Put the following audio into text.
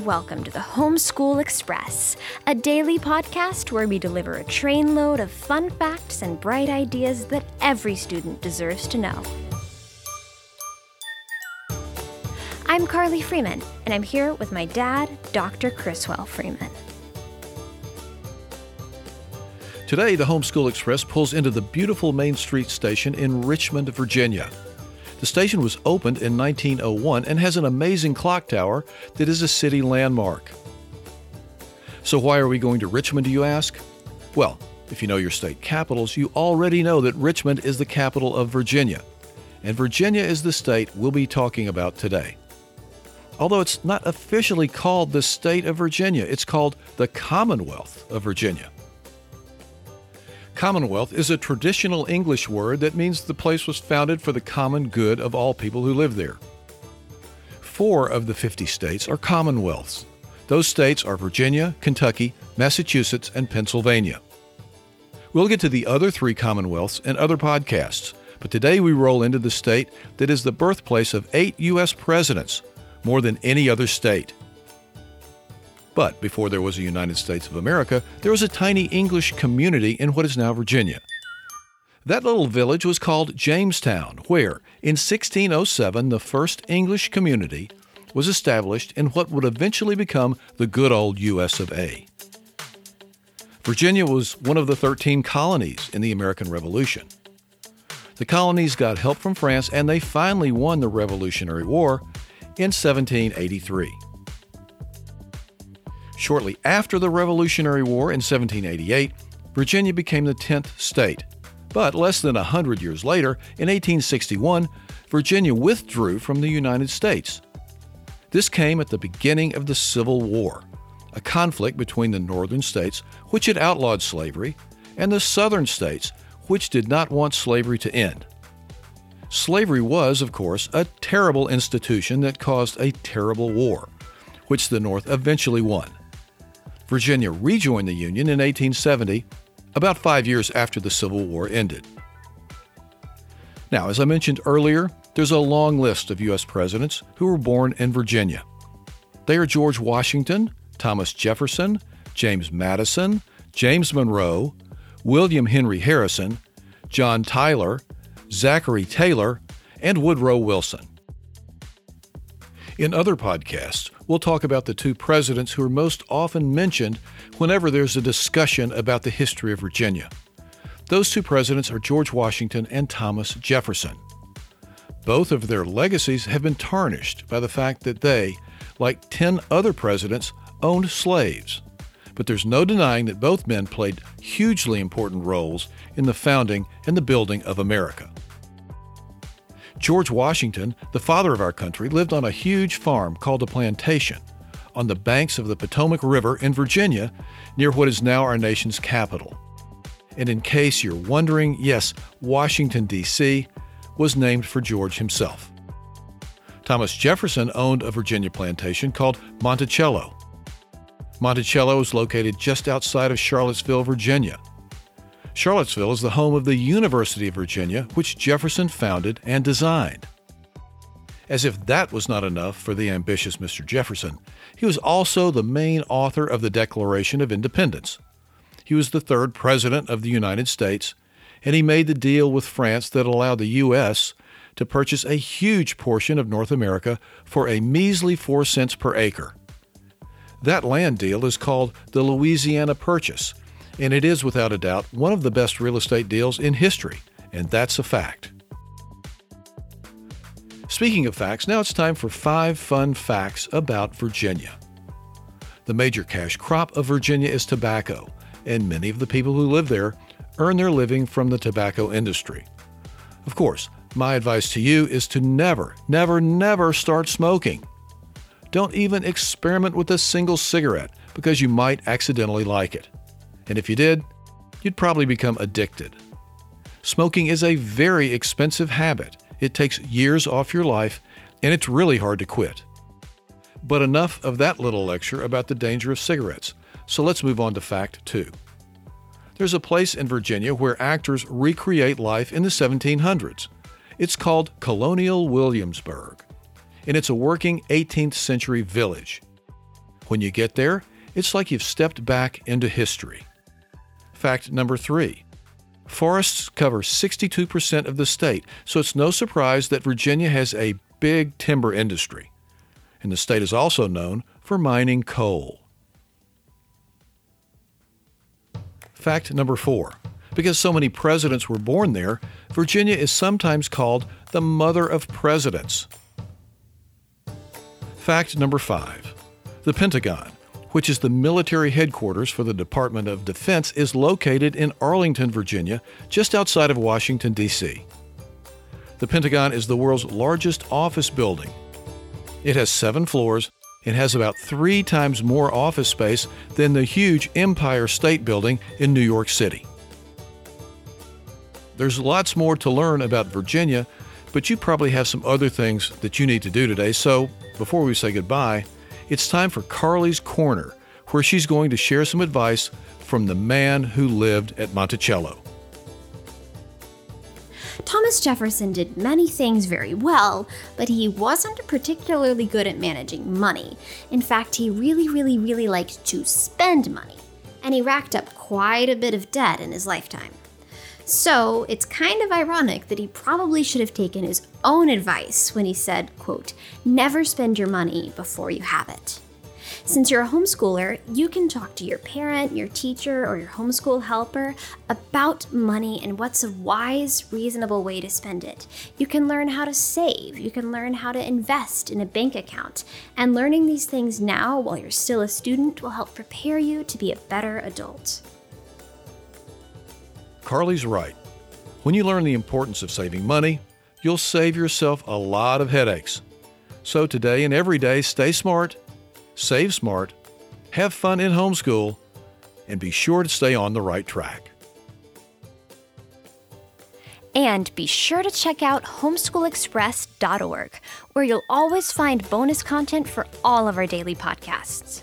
welcome to the Homeschool Express, a daily podcast where we deliver a trainload of fun facts and bright ideas that every student deserves to know. I'm Carli Freeman, and I'm here with my dad, Dr. Criswell Freeman. Today, the Homeschool Express pulls into the beautiful Main Street station in Richmond, Virginia. The station was opened in 1901 and has an amazing clock tower that is a city landmark. So, why are we going to Richmond, do you ask? Well, if you know your state capitals, you already know that Richmond is the capital of Virginia. And Virginia is the state we'll be talking about today. Although it's not officially called the state of Virginia, it's called the Commonwealth of Virginia. Commonwealth is a traditional English word that means the place was founded for the common good of all people who live there. Four of the 50 states are commonwealths. Those states are Virginia, Kentucky, Massachusetts, and Pennsylvania. We'll get to the other three commonwealths in other podcasts, but today we roll into the state that is the birthplace of eight U.S. presidents, more than any other state. But before there was a United States of America, there was a tiny English community in what is now Virginia. That little village was called Jamestown, where, in 1607, the first English community was established in what would eventually become the good old U.S. of A. Virginia was one of the 13 colonies in the American Revolution. The colonies got help from France and they finally won the Revolutionary War in 1783. Shortly after the Revolutionary War in 1788, Virginia became the 10th state. But less than a hundred years later, in 1861, Virginia withdrew from the United States. This came at the beginning of the Civil War, a conflict between the northern states, which had outlawed slavery, and the southern states, which did not want slavery to end. Slavery was, of course, a terrible institution that caused a terrible war, which the North eventually won. Virginia rejoined the Union in 1870, about five years after the Civil War ended. Now, as I mentioned earlier, there's a long list of U.S. presidents who were born in Virginia. They are George Washington, Thomas Jefferson, James Madison, James Monroe, William Henry Harrison, John Tyler, Zachary Taylor, and Woodrow Wilson. In other podcasts, we'll talk about the two presidents who are most often mentioned whenever there's a discussion about the history of Virginia. Those two presidents are George Washington and Thomas Jefferson. Both of their legacies have been tarnished by the fact that they, like 10 other presidents, owned slaves. But there's no denying that both men played hugely important roles in the founding and the building of America. George Washington, the father of our country, lived on a huge farm called a plantation on the banks of the Potomac River in Virginia, near what is now our nation's capital. And in case you're wondering, yes, Washington, D.C. was named for George himself. Thomas Jefferson owned a Virginia plantation called Monticello. Monticello is located just outside of Charlottesville, Virginia. Charlottesville is the home of the University of Virginia, which Jefferson founded and designed. As if that was not enough for the ambitious Mr. Jefferson, he was also the main author of the Declaration of Independence. He was the third President of the United States, and he made the deal with France that allowed the U.S. to purchase a huge portion of North America for a measly 4 cents per acre. That land deal is called the Louisiana Purchase, and it is without a doubt one of the best real estate deals in history, and that's a fact. Speaking of facts, now it's time for five fun facts about Virginia. The major cash crop of Virginia is tobacco, and many of the people who live there earn their living from the tobacco industry. Of course, my advice to you is to never, never, never start smoking. Don't even experiment with a single cigarette because you might accidentally like it. And if you did, you'd probably become addicted. Smoking is a very expensive habit. It takes years off your life, and it's really hard to quit. But enough of that little lecture about the danger of cigarettes. So let's move on to fact two. There's a place in Virginia where actors recreate life in the 1700s. It's called Colonial Williamsburg, and it's a working 18th century village. When you get there, it's like you've stepped back into history. Fact number three forests cover 62% of the state, so it's no surprise that Virginia has a big timber industry. And the state is also known for mining coal. Fact number four because so many presidents were born there, Virginia is sometimes called the mother of presidents. Fact number five the Pentagon, which is the military headquarters for the Department of Defense, is located in Arlington, Virginia, just outside of Washington, D.C. The Pentagon is the world's largest office building. It has seven floors and has about three times more office space than the huge Empire State Building in New York City. There's lots more to learn about Virginia, but you probably have some other things that you need to do today. So, before we say goodbye, it's time for Carli's Corner, where she's going to share some advice from the man who lived at Monticello. Thomas Jefferson did many things very well, but he wasn't particularly good at managing money. In fact, he really, really, really liked to spend money, and he racked up quite a bit of debt in his lifetime. So it's kind of ironic that he probably should have taken his own advice when he said, quote, never spend your money before you have it. Since you're a homeschooler, you can talk to your parent, your teacher, or your homeschool helper about money and what's a wise, reasonable way to spend it. You can learn how to save, you can learn how to invest in a bank account, and learning these things now while you're still a student will help prepare you to be a better adult. Carli's right. When you learn the importance of saving money, you'll save yourself a lot of headaches. So today and every day, stay smart, save smart, have fun in homeschool, and be sure to stay on the right track. And be sure to check out homeschoolexpress.org, where you'll always find bonus content for all of our daily podcasts